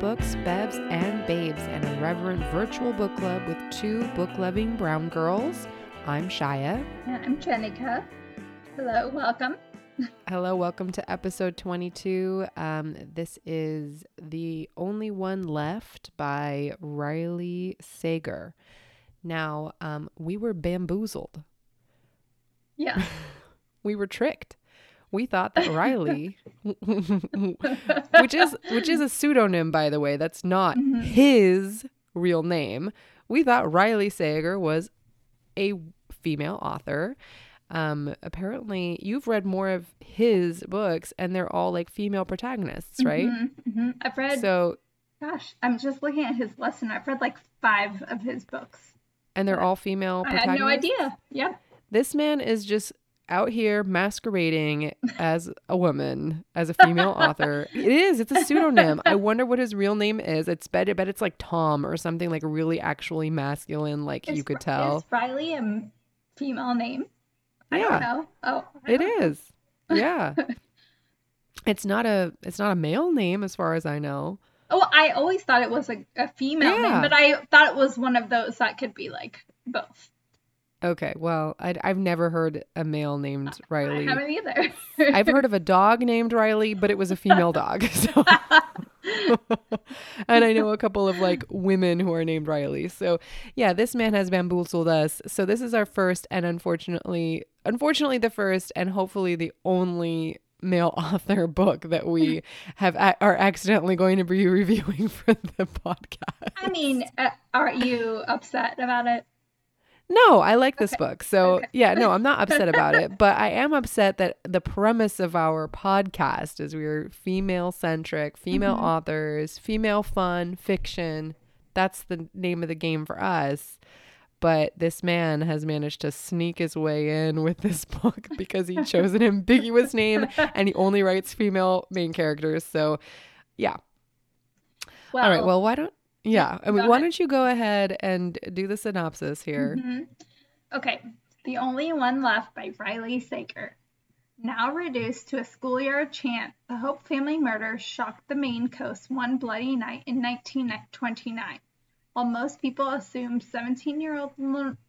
Books, Bevs, and Babes, an irreverent virtual book club with two book loving brown girls. I'm Shaya. And I'm Jenika. Hello, welcome. Hello, welcome to episode 22. Um, this is The Only One Left by Riley Sager. Now, um, we were bamboozled. Yeah. we were tricked. We thought that Riley, which is which is a pseudonym by the way, that's not Mhm. his real name. We thought Riley Sager was a female author. Um, apparently, you've read more of his books, and they're all like female protagonists, right? Mhm, mhm. I've read, So, gosh, I'm just looking at his lesson. I've read like five of his books. and they're all female I had no idea. Yep. This man is just out here masquerading as a woman, as a female author. It is. It's a pseudonym. I wonder what his real name is. It's bet. I bet it's like Tom or something like really actually masculine, like you could tell. Is Riley a female name? I Yeah. don't know. Oh, I It don't know. is. Yeah. it's not a. It's not a male name as far as I know. Oh, I always thought it was a, a female Yeah. name, but I thought it was one of those that could be like both. Okay. Well, I, I've never heard a male named Riley. I haven't either. I've heard of a dog named Riley, but it was a female dog. So. and I know a couple of like women who are named Riley. So yeah, this man has bamboozled us. So this is our first and unfortunately, unfortunately the first and hopefully the only male author book that we have a- are accidentally going to be reviewing for the podcast. I mean, uh, aren't you upset about it? No, I like this book. So, Okay. yeah, no, I'm not upset about it, but I am upset that the premise of our podcast is we're female centric, female Mhm. authors, female fun, fiction. That's the name of the game for us. But this man has managed to sneak his way in with this book because he chose an ambiguous name and he only writes female main characters. So, yeah. Well, All right. Well, why don't, yeah. I mean, why don't you go ahead and do the synopsis here? Mhm. Okay, The Only One Left by Riley Sager. Now reduced to a schoolyard chant, the Hope family murder shocked the Maine coast one bloody night in 1929. While most people assumed 17 year old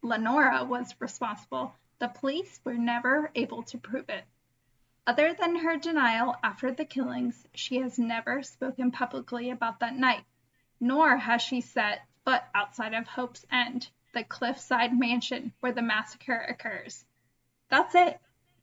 Lenora was responsible, the police were never able to prove it. Other than her denial after the killings, she has never spoken publicly about that night nor has she set foot outside of Hope's End, the cliffside mansion where the massacre occurs. That's it.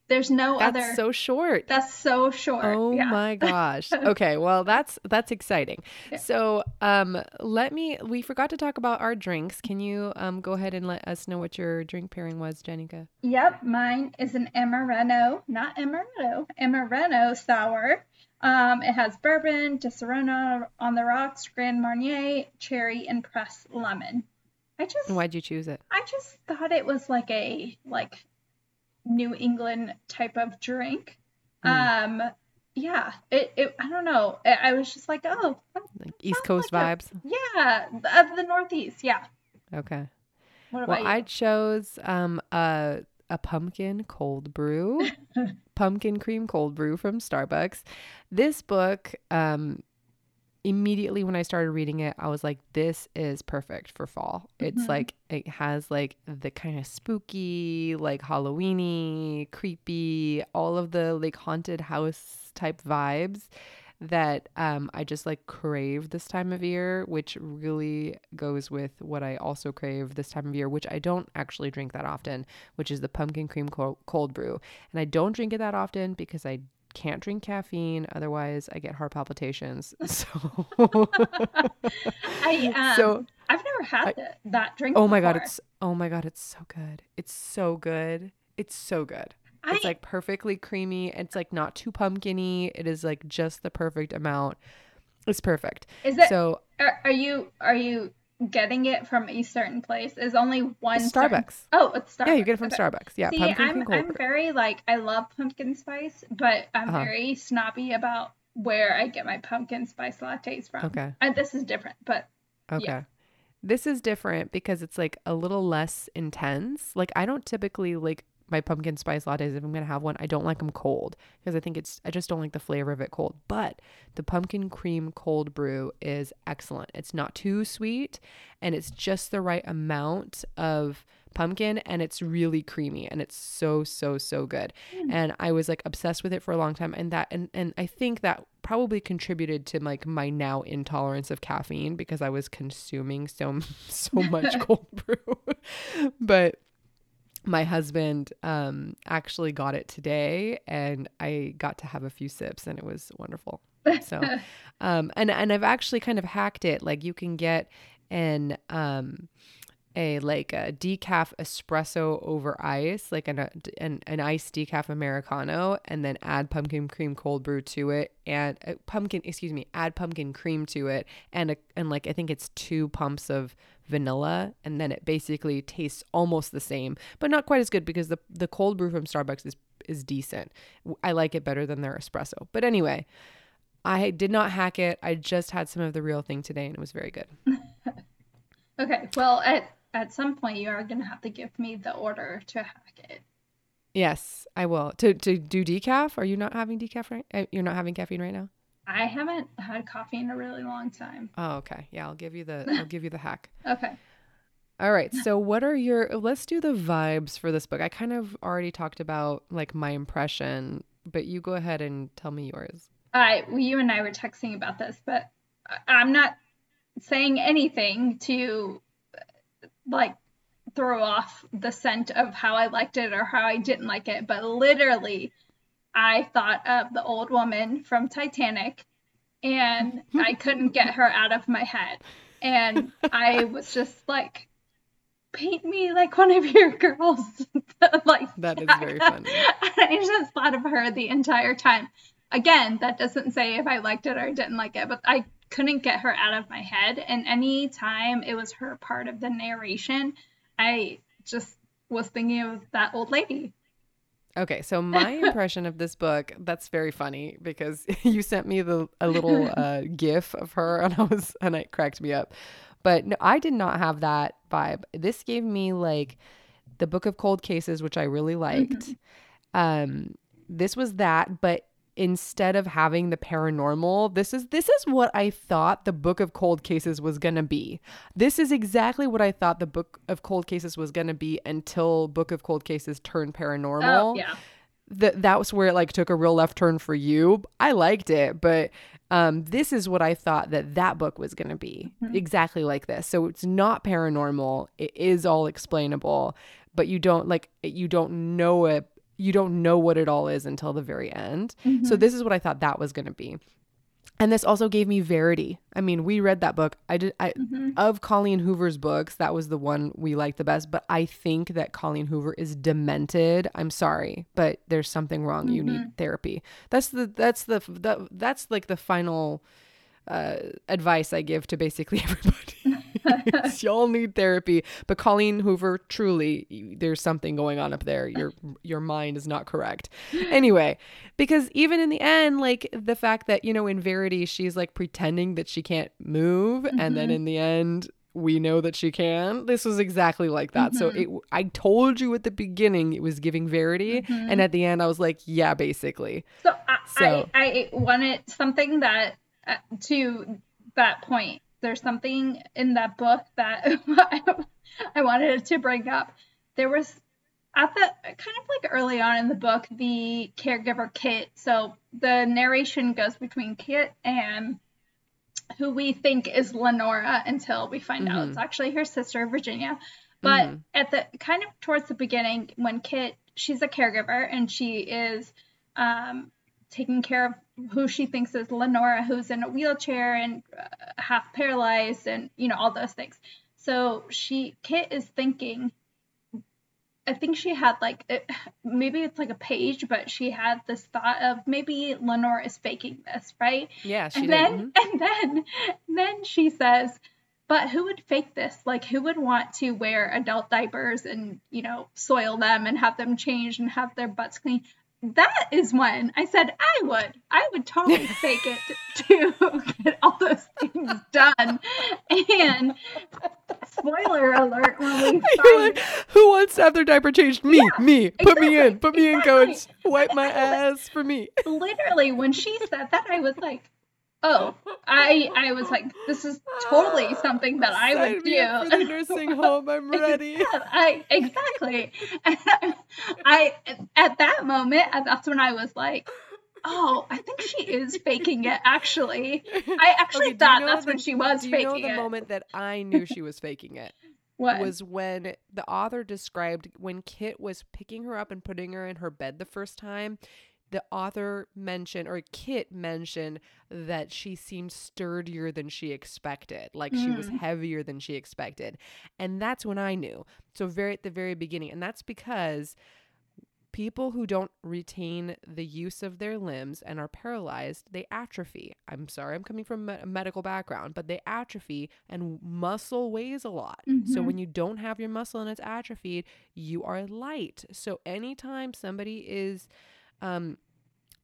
There's no That's other. so short. that's so short. Oh yeah. my gosh. Okay, well that's that's exciting. Yeah. So, um let me we forgot to talk about our drinks. Can you um go ahead and let us know what your drink pairing was, Jenika? Yep, mine is an Amareno, not Amaretto, Amareno sour. Um, it has bourbon, Disaronno on the rocks, Grand Marnier, cherry, and pressed lemon. I just, And why'd you choose it? I just thought it was like a like New England type of drink. Mm. Um, yeah, it, it I don't know. I, I was just like, oh, Like East Coast like vibes? yeah, of the Northeast. Yeah. Okay. What about Well, I chose um a a pumpkin cold brew, pumpkin cream cold brew from Starbucks. This book, um, immediately when I started reading it, I was like, "This is perfect for fall." It's Mhm. like it has like the kind of spooky, like Halloweeny, creepy, all of the like haunted house type vibes that um, I just like crave this time of year, which really goes with what I also crave this time of year, which I don't actually drink that often, which is the pumpkin cream cold, cold brew. And I don't drink it that often because I can't drink caffeine, otherwise I get heart palpitations. So, I um, so I've never had I- that that drink. oh my god, it's oh my god, it's so good. It's so good. It's so good. I, It's like perfectly creamy. It's like not too pumpkiny. It is like just the perfect amount. It's perfect. is it? So are, are you are you getting it from a certain place? Is only one certain- Starbucks. Oh, it's Starbucks. Yeah, you get it from Okay. Starbucks. Yeah, See, pumpkin I'm I'm very like I love pumpkin spice, but I'm Uh-huh. very snobby about where I get my pumpkin spice lattes from. Okay. And this is different, but Okay. This is different because it's like a little less intense. Like I don't typically like my pumpkin spice lattes if I'm gonna have one. I don't like them cold because I think it's I just don't like the flavor of it cold. But the pumpkin cream cold brew is excellent. It's not too sweet, and it's just the right amount of pumpkin and it's really creamy and it's so so so good mm. and i was like obsessed with it for a long time and that and and i think that probably contributed to like my now intolerance of caffeine because i was consuming so so much cold brew but my husband um actually got it today and i got to have a few sips and it was wonderful. So um and and i've actually kind of hacked it. Like you can get an um a like a decaf espresso over ice, like an, an an iced decaf americano, and then add pumpkin cream cold brew to it, and uh, pumpkin excuse me, add pumpkin cream to it, and a, and like I think it's two pumps of vanilla, and then it basically tastes almost the same, but not quite as good because the the cold brew from Starbucks is is decent. I like it better than their espresso, but anyway. I did not hack it. I just had some of the real thing today and it was very good. okay. Well, at at some point you are going to have to give me the order to hack it. Yes, I will. To to do decaf? Are you not having decaf right? Uh, you're not having caffeine right now? I haven't had coffee in a really long time. Oh, okay. Yeah, I'll give you the I'll give you the hack. okay. All right. So what are your let's do the vibes for this book. I kind of already talked about like my impression, but you go ahead and tell me yours. I you and I were texting about this, but I'm not saying anything to like throw off the scent of how I liked it or how I didn't like it, but literally, I thought of the old woman from Titanic and I couldn't get her out of my head. And I was just like, paint me like one of your girls. like that is very funny. I just thought of her the entire time. Again, that doesn't say if I liked it or didn't like it, but I couldn't get her out of my head. And any time it was her part of the narration, I just was thinking of that old lady. Okay, so my impression of this book, that's very funny because you sent me the a little uh, gif of her and I was and it cracked me up. But no, I did not have that vibe. This gave me like the Book of Cold Cases, which I really liked. Mm-hmm. Um this was that, but instead of having the paranormal this is this is what i thought the book of cold cases was going to be this is exactly what i thought the book of cold cases was going to be until book of cold cases turned paranormal oh, yeah that that was where it like took a real left turn for you i liked it but um, this is what I thought that that book was going to be mm-hmm. exactly like this. So it's not paranormal. It is all explainable, but you don't like you don't know it you don't know what it all is until the very end. Mm-hmm. So this is what I thought that was going to be. And this also gave me Verity. I mean, we read that book. I did I mm-hmm. of Colleen Hoover's books, that was the one we liked the best, but I think that Colleen Hoover is demented. I'm sorry, but there's something wrong. Mm-hmm. You need mm-hmm. therapy. That's the that's the, the that's like the final uh, advice I give to basically everybody. Y'all need therapy, but Colleen Hoover, truly, there's something going on up there. Your your mind is not correct. Anyway, because even in the end, like the fact that you know in Verity she's like pretending that she can't move, mm-hmm. and then mm-hmm. in the end we know that she can. This was exactly like that. Mm-hmm. So it, I told you at the beginning it was giving Verity, mm-hmm. and at the end I was like, yeah, basically. So I, so I, I wanted something that uh, to that point there's something in that book that I wanted to bring up. There was at the kind of like early on in the book, the caregiver Kit. So the narration goes between Kit and who we think is Lenora until we find mm-hmm. out it's actually her sister Virginia. But mm-hmm. at the kind of towards the beginning, when Kit, she's a caregiver and she is um, taking care of who she thinks is Lenora, who's in a wheelchair and uh, half paralyzed, and you know all those things. So she, Kit is thinking. I think she had like it, maybe it's like a page, but she had this thought of maybe Lenora is faking this, right? Yeah, she and did. Then, mm-hmm. And then, then she says, "But who would fake this? Like, who would want to wear adult diapers and you know soil them and have them changed and have their butts clean? That is when I said I would. I would totally fake it to get all those things done. And spoiler alert, when we like, who wants to have their diaper changed. Me, Yeah, me. Put me in. Put me in, exactly. coach. Wipe my ass for me. Literally, when she said that, I was like, oh, I I was like, this is totally ah, something that I Sign would do. for the nursing home. I'm ready. Yeah, I exactly. I at that moment, that's when I was like, "Oh, I think she is faking it." Actually, I actually Okay, do you thought know that's the- when she was faking it. Do you know the it. moment that I knew she was faking it? what? was when the author described when Kit was picking her up and putting her in her bed the first time. The author mentioned, or Kit mentioned, that she seemed sturdier than she expected. Like she was Mm. heavier than she expected. And that's when I knew. So, very at the very beginning. And that's because people who don't retain the use of their limbs and are paralyzed, they atrophy. I'm sorry, I'm coming from a medical background, but they atrophy and muscle weighs a lot. So Mhm. when you don't have your muscle and it's atrophied, you are light. So anytime somebody is um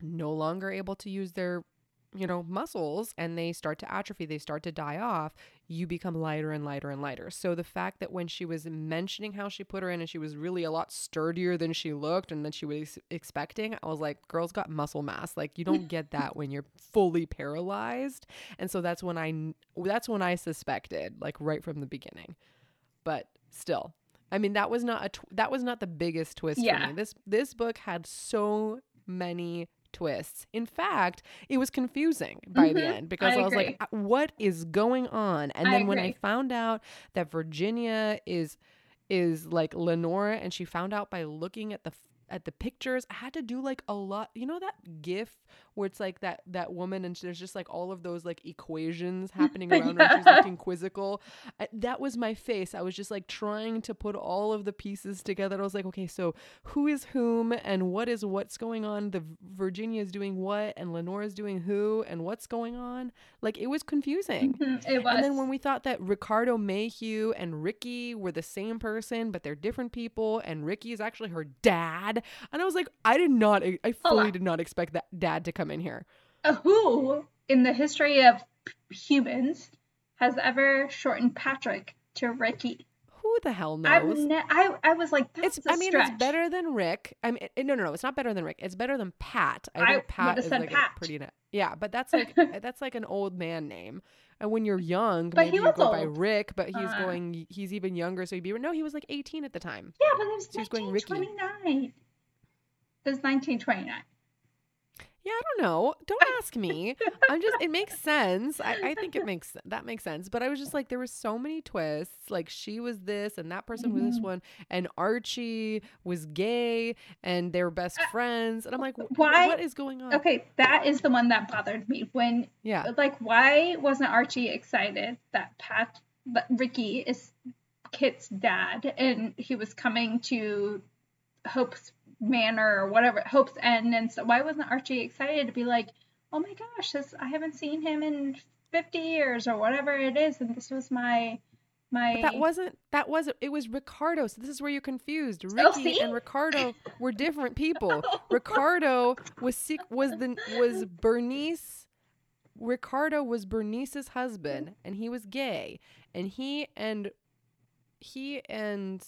no longer able to use their you know muscles and they start to atrophy they start to die off you become lighter and lighter and lighter. So the fact that when she was mentioning how she put her in and she was really a lot sturdier than she looked and that she was expecting i was like girls got muscle mass. Like you don't get that when you're fully paralyzed. And so that's when i that's when i suspected like right from the beginning. But still i mean that was not a tw- that was not the biggest twist for Yeah. me this this book had so many twists in fact it was confusing by the Mhm. end because I i, was like agree. "Uh, what is going on and I then when i found out that virginia is is like lenora and she found out by looking at the at the pictures i had to do like a lot you know that gif where it's like that that woman and there's just like all of those like equations happening around her she's Yeah. looking quizzical. I, that was my face. I was just like trying to put all of the pieces together. I was like okay so who is whom and what is what's going on? The virginia is doing what and Lenora is doing who and what's going on? Like it was confusing. Mhm, it was. and then when we thought that Ricardo Mayhew and Ricky were the same person, but they're different people, and Ricky is actually her dad, and I was like, I did not, I fully did not expect that dad to come in here. Uh, who in the history of p- humans has ever shortened Patrick to Ricky? Who the hell knows? ne- I I was like, that's it's. I mean, stretch. it's better than Rick. I mean, it- no, no, no. It's not better than Rick. It's better than Pat. I I think Pat is like Pat. a pretty. Yeah, but that's like that's like an old man name. And when you're young, But maybe he you go by. Rick, but he's Uh. going. He's even younger, so he'd be. No, he was like 18 at the time. Yeah, but it was She was going Ricky. 1929. It was 1929. Yeah, I don't know. Don't ask me. I'm just it makes sense. I, I think it makes that makes sense. But I was just like there were so many twists. Like she was this and that person was this Mhm. one and Archie was gay and they were best Uh, friends. And I'm like, why- what is going on? Okay, that is the one that bothered me. When Yeah. like, why wasn't Archie excited that Pat, that Ricky is Kit's dad, and he was coming to Hope's Manor or whatever, Hope's End, and so why wasn't Archie excited to be like, oh my gosh, this I haven't seen him in 50 years or whatever it is, and this was my my. But that wasn't that wasn't it was Ricardo. So this is where you're confused. Ricky Oh, and Ricardo were different people. Ricardo was was the was Bernice Ricardo was Bernice's husband and he was gay and he and he and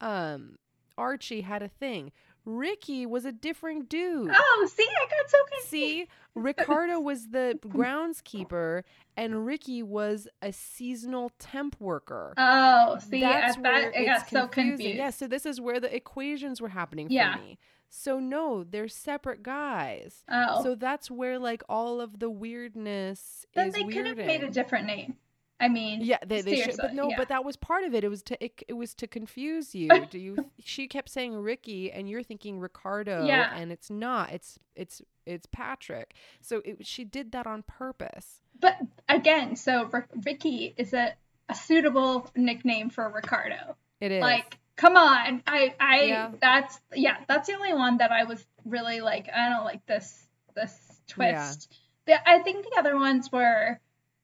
um Archie had a thing. Ricky was a different dude. Oh, see, I got so confused. See, Ricardo was the groundskeeper and Ricky was a seasonal temp worker. Oh, see, That's I, thought, I got so confusing. confused. Yeah, so this is where the equations were happening Yeah. for me. So no, they're separate guys. Oh, So that's where like all of the weirdness then they could have made a different name. I mean, Yeah, they, they should, but no, yeah. but that was part of it. It was to it, it was to confuse you. Do you? She kept saying Ricky, and you're thinking Ricardo, Yeah. and it's not. It's it's it's Patrick. So it, she did that on purpose. But again, so R- Ricky is a, a suitable nickname for Ricardo. It is Like, come on, I, I, Yeah. that's yeah, that's the only one that I was really like. I don't like this this twist. The, I think the other ones were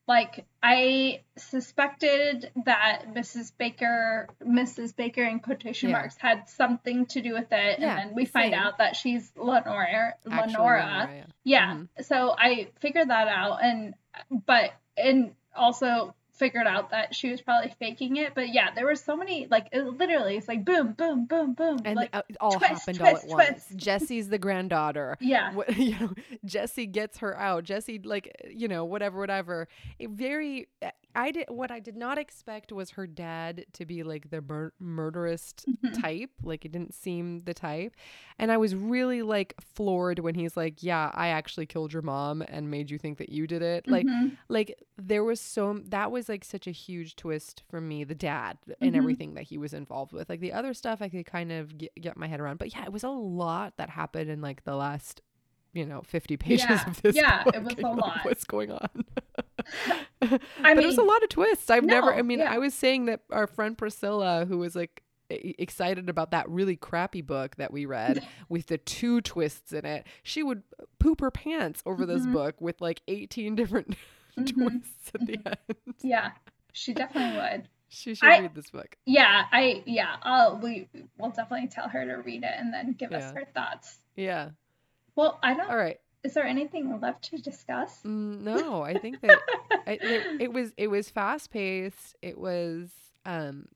like I suspected that Mrs. Baker, Mrs. Baker in quotation Yeah. marks, had something to do with it, Yeah, and then we find same. out that she's Lenora. actually Lenora. Lenora, yeah. Yeah. Mhm. So I figured that out and but and also figured out that she was probably faking it. But yeah, there were so many like it, literally it's like boom, boom, boom, boom, and like it all twist, happened all at twist, once. Jesse's the granddaughter. yeah, What, you know, Jesse gets her out. Jesse, like, you know, whatever, whatever. It very, I did what I did not expect was her dad to be like the mur- murderous Mhm. type. Like, it didn't seem the type, and I was really like floored when he's like, "Yeah, I actually killed your mom and made you think that you did it." Like, Mhm. like there was so that was like such a huge twist for me the dad and Mhm. everything that he was involved with like the other stuff i could kind of get, get my head around but yeah it was a lot that happened in like the last you know 50 pages Yeah, of this yeah, it was and, a like, lot. what's going on I but it was a lot of twists i've never i mean yeah. i was saying that our friend priscilla who was like excited about that really crappy book that we read with the two twists in it she would poop her pants over this Mhm. book with like 18 different Mhm. twists at the end yeah, she definitely would. she should I- read this book Yeah, I yeah, I'll we will definitely tell her to read it and then give Yeah. us her thoughts. yeah Well, I don't. all right Is there anything left to discuss? Mm, no i think that I, it, it was it was fast paced it was um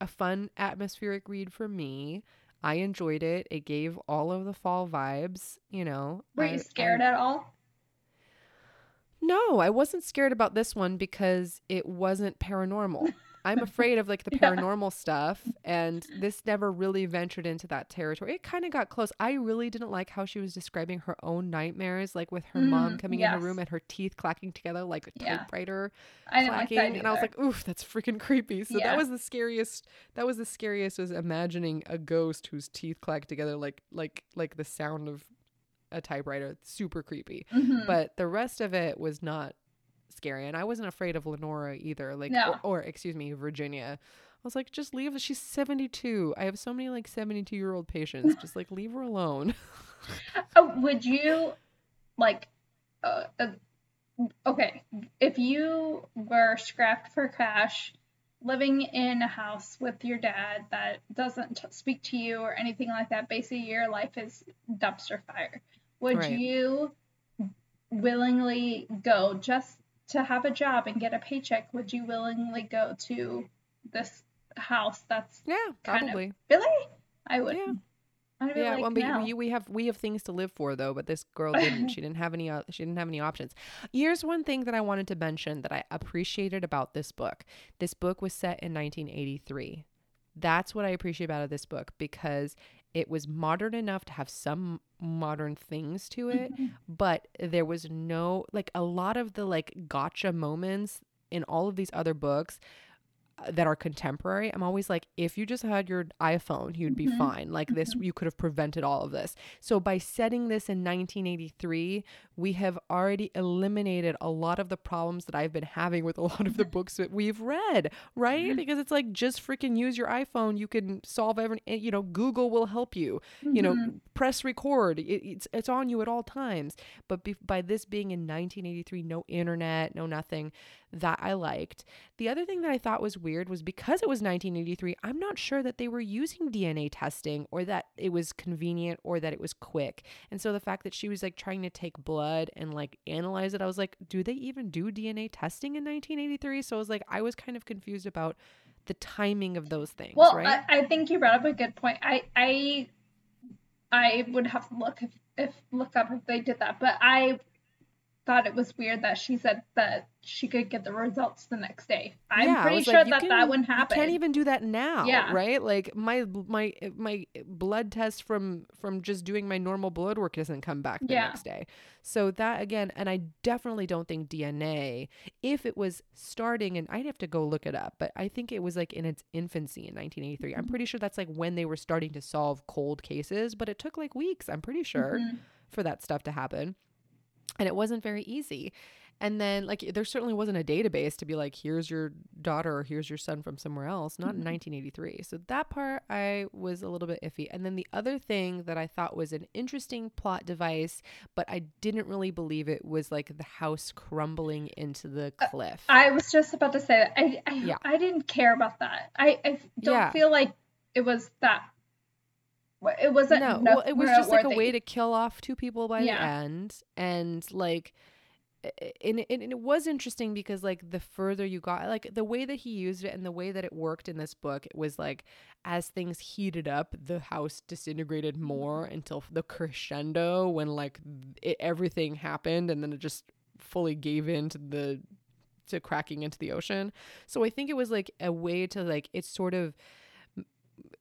a fun atmospheric read for me i enjoyed it it gave all of the fall vibes you know Were I- you I- scared at all? No i wasn't scared about this one because it wasn't paranormal i'm afraid of like the Yeah. paranormal stuff and this never really ventured into that territory it kind of got close i really didn't like how she was describing her own nightmares like with her mom Mm, coming in her room and her teeth clacking together like a Yeah. typewriter I didn't like clacking and I was like, oof, that's freaking creepy. So Yeah. that was the scariest that was the scariest was imagining a ghost whose teeth clack together like like like the sound of a typewriter. Super creepy. Mhm. But the rest of it was not scary. And I wasn't afraid of Lenora either. Like No. or, or excuse me, Virginia. I was like, just leave she's seventy two. I have so many like seventy two year old patients. Just like leave her alone. Oh, would you like? Uh, uh, okay, if you were scrapped for cash, living in a house with your dad that doesn't t- speak to you or anything like that, basically your life is dumpster fire. Would Right. you willingly go just to have a job and get a paycheck? Would you willingly go to this house that's yeah, Kind of. probably. really? I would. Yeah. I'd yeah, like, well, no. we, we have we have things to live for though, but this girl didn't. she didn't have any. Uh, she didn't have any options. Here's one thing that I wanted to mention that I appreciated about this book. This book was set in 1983. That's what I appreciate about this book because it was modern enough to have some modern things to it, Mhm. but there was no like a lot of the like gotcha moments in all of these other books that are contemporary. I'm always like, if you just had your iPhone, you'd be Mhm. fine. Like this, you could have prevented all of this. So by setting this in 1983, we have already eliminated a lot of the problems that I've been having with a lot of the books that we've read, right? Mhm. Because it's like just freaking use your iPhone. You can solve every. eh, You know, Google will help you you know Mhm. press record it, it's it's on you at all times but be, by this being in 1983 no internet no nothing that i liked. The other thing that i thought was weird was because it was 1983 i'm not sure that they were using dna testing or that it was convenient or that it was quick. And so the fact that she was like trying to take blood and like analyze it i was like do they even do dna testing in 1983 so i was like i was kind of confused about the timing of those things Well, right? I, I think you brought up a good point. I I I would have to look if, if look up if they did that, but I thought it was weird that she said that she could get the results the next day. I'm Yeah, pretty sure like, that can- that wouldn't happen. You can't even do that now, Yeah. right? Like my my my blood test from from just doing my normal blood work doesn't come back the Yeah. next day. So that again, and I definitely don't think DNA, if it was starting, and I'd have to go look it up, but I think it was like in its infancy in 1983. Mm-hmm. I'm pretty sure that's like when they were starting to solve cold cases, but it took like weeks. I'm pretty sure Mhm. for that stuff to happen. And it wasn't very easy. And then, like, there certainly wasn't a database to be like, here's your daughter or here's your son from somewhere else, not in Mhm. 1983. So that part I was a little bit iffy. And then the other thing that I thought was an interesting plot device, but I didn't really believe it, was like the house crumbling into the cliff. Uh, I was just about to say that. I I, Yeah. I didn't care about that. I, I don't Yeah. feel like it was that. It wasn't. no, no- well, it was just like a way to kill off two people by Yeah. the end, and like and it, and it was interesting because like the further you got like the way that he used it and the way that it worked in this book it was like as things heated up the house disintegrated more until the crescendo when like it, everything happened and then it just fully gave in to the to cracking into the ocean so i think it was like a way to like it's sort of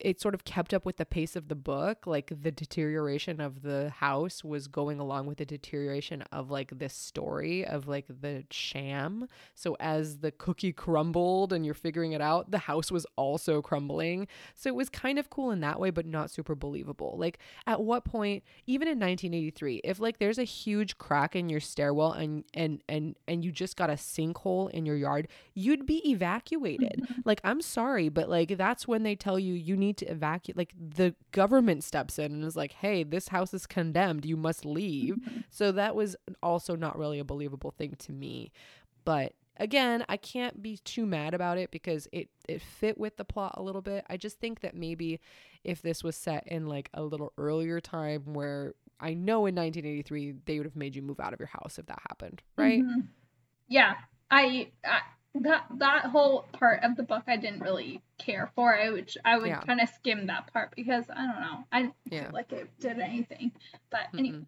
it sort of kept up with the pace of the book like the deterioration of the house was going along with the deterioration of like this story of like the sham. So as the cookie crumbled and you're figuring it out the house was also crumbling. So it was kind of cool in that way but not super believable. Like at what point even in 1983 if like there's a huge crack in your stairwell and and and and you just got a sinkhole in your yard you'd be evacuated. Like i'm sorry but like that's when they tell you you need to evacuate like the government steps in and is like hey this house is condemned. You must leave. So that was also not really a believable thing to me. But again i can't be too mad about it because it it fit with the plot a little bit. I just think that maybe if this was set in like a little earlier time where i know in 1983 they would have made you move out of your house if that happened right? Mhm. Yeah, I, I that that whole part of the book I didn't really care for. I would I would Yeah. kind of skim that part because I don't know. I didn't Yeah. feel like it did anything. But anyway, Mm-mm.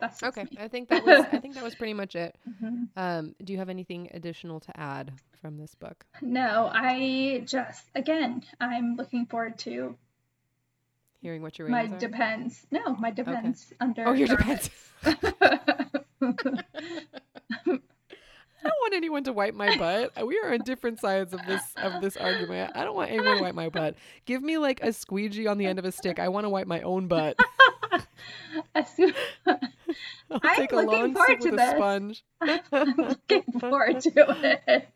that's just okay me. i think that was i think that was pretty much it Mhm. um do you have anything additional to add from this book No, I just again I'm looking forward to hearing what your my are? depends. No, my depends under. oh your depends I don't want anyone to wipe my butt. Uh, we are on different sides of this of this argument. I don't want anyone to wipe my butt. Give me like a squeegee on the end of a stick. I want to wipe my own butt. I'll I'm take a looking long forward sip to with this. a sponge. I'm looking forward to it.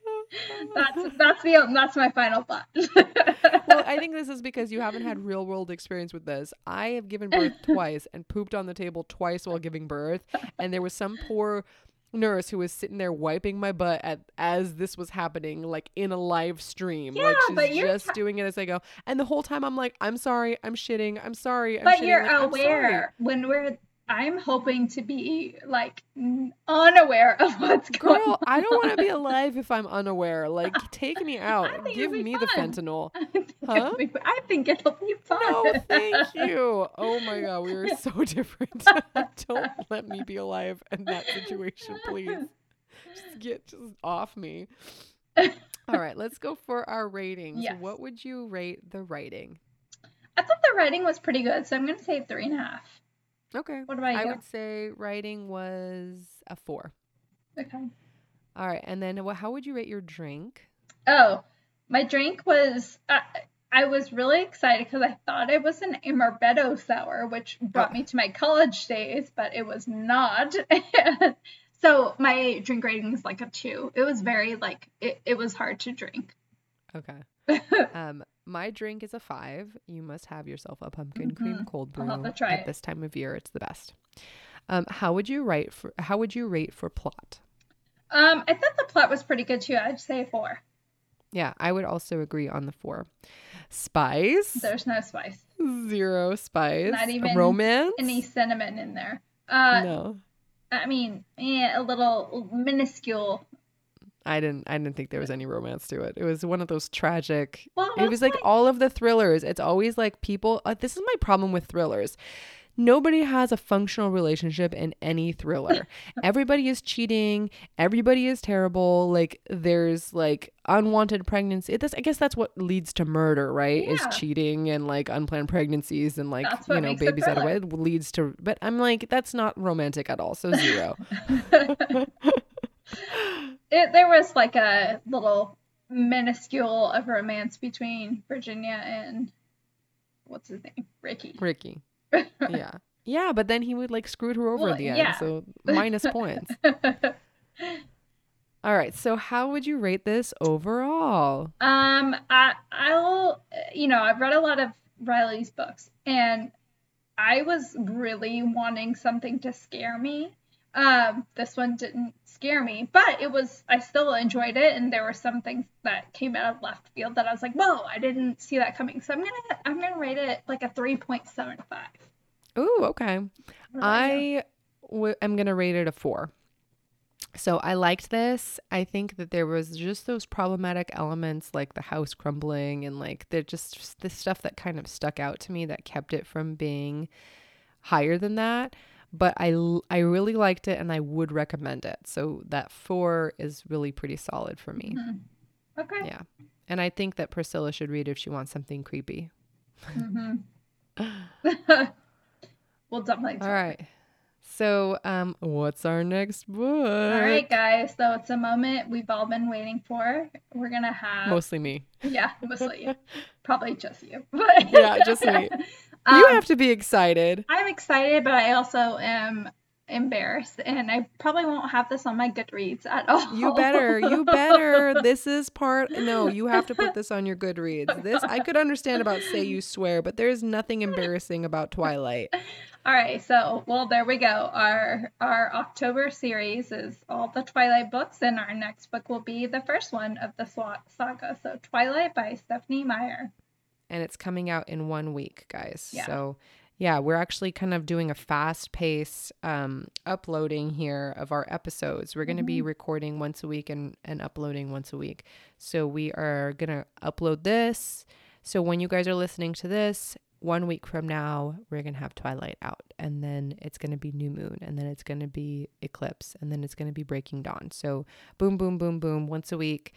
That's that's the that's my final thought. well, I think this is because you haven't had real world experience with this. I have given birth twice and pooped on the table twice while giving birth, and there was some poor nurse who was sitting there wiping my butt at as this was happening like in a live stream. Like Yeah, but she's you're just t- doing it as i go. And the whole time i'm like i'm sorry. I'm shitting. I'm sorry. I'm but shitting. you're like, aware when we're I'm hoping to be like unaware of what's going girl on. i don't want to be alive if i'm unaware like take me out give me the fentanyl I think, Huh? it'll be, I think it'll be fun. No, thank you. Oh my god, we are so different. Don't let me be alive in that situation, please. Just get just off me. All right, let's go for our ratings. Yes. What would you rate the writing? I thought the writing was pretty good, so I'm gonna say three and a half. Okay. What about I you? would say writing was a four. Okay. All right, and then? How would you rate your drink? Oh, my drink was. Uh, I was really excited because I thought it was an Amaretto sour, which brought Oh. me to my college days, but it was not. so my drink rating is like a two. It was very like it, it was hard to drink. Okay. Um, my drink is a five. You must have yourself a pumpkin cream Mhm. cold brew I'll have to try at it. this time of year. It's the best. Um, how would you write for? How would you rate for plot? Um, I thought the plot was pretty good too. I'd say four. Yeah, I would also agree on the four. Spice, There's no spice, zero spice. Not even romance. any cinnamon in there. Uh, no, I mean, eh, a little minuscule. I didn't. I didn't think there was any romance to it. It was one of those tragic. Well, It was like all of the thrillers. It's always like people. Uh, this is my problem with thrillers. Nobody has a functional relationship in any thriller. Everybody is cheating. Everybody is terrible. Like there's like unwanted pregnancy. It, this, I guess that's what leads to murder, right? Yeah. Is cheating and like unplanned pregnancies and like you know babies out of it leads to. But I'm like that's not romantic at all. So zero. it, there was like a little minuscule of romance between Virginia and what's his name, Ricky. Ricky. Yeah. Yeah, but then he would like screwed her over Well, at the end. yeah. So minus points. All right. So how would you rate this overall? Um, I I'll you know I've read a lot of Riley's books, and I was really wanting something to scare me. Um, this one didn't scare me, but it was I still enjoyed it, and there were some things that came out of left field that I was like, whoa, I didn't see that coming. So I'm gonna I'm gonna rate it like a three point seven five. Ooh, okay. I w- am going to rate it a four. So I liked this. I think that there was just those problematic elements like the house crumbling and like they're just the stuff that kind of stuck out to me that kept it from being higher than that. But I, I really liked it and I would recommend it. So that four is really pretty solid for me. Mm-hmm. Okay. Yeah. And I think that Priscilla should read if she wants something creepy. Mm-hmm. we'll definitely. All right. So, um, what's our next book? All right, guys. So it's a moment we've all been waiting for. We're gonna have mostly me. Yeah, mostly you. Probably just you. But yeah, just me. Um, you have to be excited. I'm excited, but I also am embarrassed, and I probably won't have this on my Goodreads at all. You better. You better. this is part. No, you have to put this on your Goodreads. This I could understand about say you swear, but there's nothing embarrassing about Twilight. All right, so well, there we go. Our our October series is all the Twilight books, and our next book will be the first one of the saga. So, Twilight by Stephenie Meyer. And it's coming out in one week, guys. Yeah. So, yeah, we're actually kind of doing a fast pace um, uploading here of our episodes. We're going to mm-hmm. be recording once a week and, and uploading once a week. So, we are going to upload this. So, when you guys are listening to this, one week from now, we're going to have Twilight out, and then it's going to be New Moon, and then it's going to be Eclipse, and then it's going to be Breaking Dawn. So, boom, boom, boom, boom, once a week.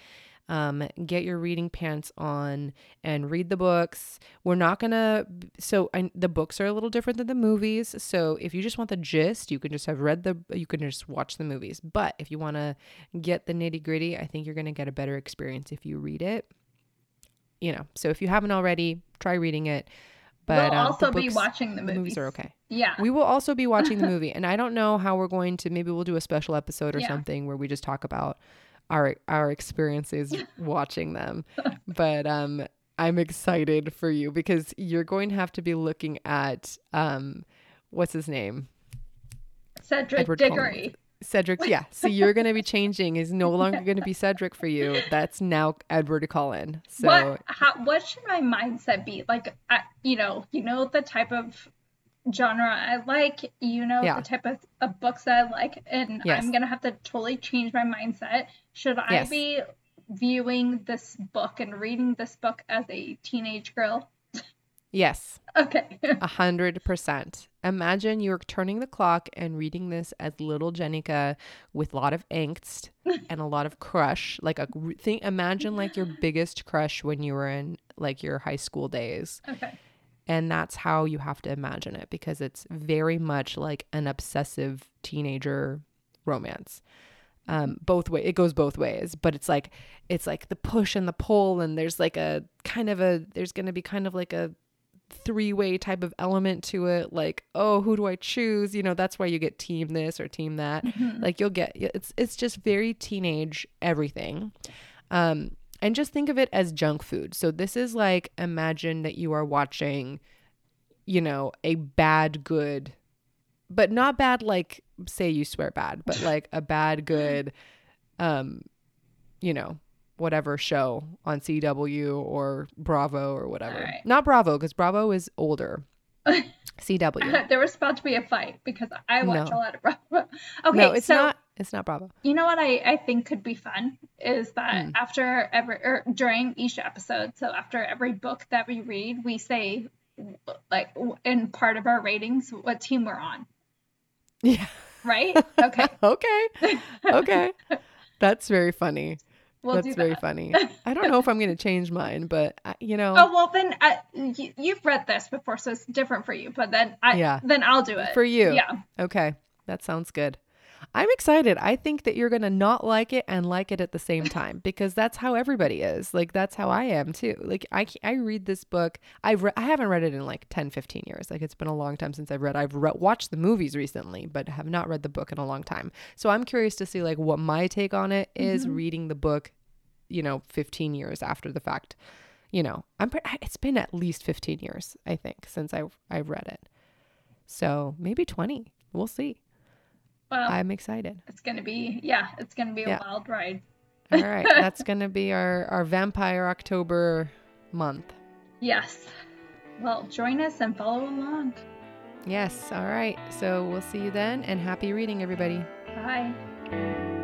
Um, get your reading pants on and read the books. We're not gonna. So I, the books are a little different than the movies. So if you just want the gist, you can just have read the. You can just watch the movies. But if you want to get the nitty gritty, I think you're gonna get a better experience if you read it. You know. So if you haven't already, try reading it. But we'll um, also books, be watching the movies. The movies are okay. Yeah. We will also be watching the movie. And I don't know how we're going to maybe we'll do a special episode or yeah. something where we just talk about our our experiences watching them. But um I'm excited for you because you're going to have to be looking at um what's his name? Cedric Edward Diggory. Cedric, yeah. So you're going to be changing. Is no longer going to be Cedric for you. That's now Edward Cullen. So what? How, what should my mindset be? Like, I, you know, you know the type of genre I like. You know yeah. the type of, of, books that I like, and yes. I'm going to have to totally change my mindset. Should I yes. be viewing this book and reading this book as a teenage girl? Yes. Okay. A hundred percent. Imagine you're turning the clock and reading this as little Jenika with a lot of angst and a lot of crush. Like a thing. Imagine like your biggest crush when you were in like your high school days. Okay. And that's how you have to imagine it because it's very much like an obsessive teenager romance. Um, both way it goes both ways, but it's like it's like the push and the pull, and there's like a kind of a there's gonna be kind of like a three way type of element to it like oh who do i choose you know that's why you get team this or team that mm-hmm. like you'll get it's it's just very teenage everything um and just think of it as junk food so this is like imagine that you are watching you know a bad good but not bad like say you swear bad but like a bad good um you know whatever show on CW or Bravo or whatever. Right. Not Bravo because Bravo is older. CW. there was about to be a fight because I watch no. a lot of Bravo. Okay, no, it's so, not. It's not Bravo. You know what I, I think could be fun is that mm. after every or during each episode, so after every book that we read, we say like in part of our ratings what team we're on. Yeah. Right. Okay. okay. Okay. That's very funny. We'll That's very that. funny. I don't know if I'm going to change mine, but uh, you know. Oh well, then uh, you, have read this before, so it's different for you. But then, I, yeah, then I'll do it for you. Yeah. Okay, that sounds good. I'm excited. I think that you're going to not like it and like it at the same time because that's how everybody is. Like that's how I am too. Like I I read this book. I've re- I haven't read it in like 10 15 years. Like it's been a long time since I've read. I've re- watched the movies recently, but have not read the book in a long time. So I'm curious to see like what my take on it is mm-hmm. reading the book, you know, 15 years after the fact. You know, I'm pre- it's been at least 15 years, I think, since I I've read it. So, maybe 20. We'll see. Well, I'm excited. It's gonna be yeah, it's gonna be a wild ride. All right, that's gonna be our our Vampire October month. Yes. Well, join us and follow along. Yes. All right. So we'll see you then, and happy reading, everybody. Bye.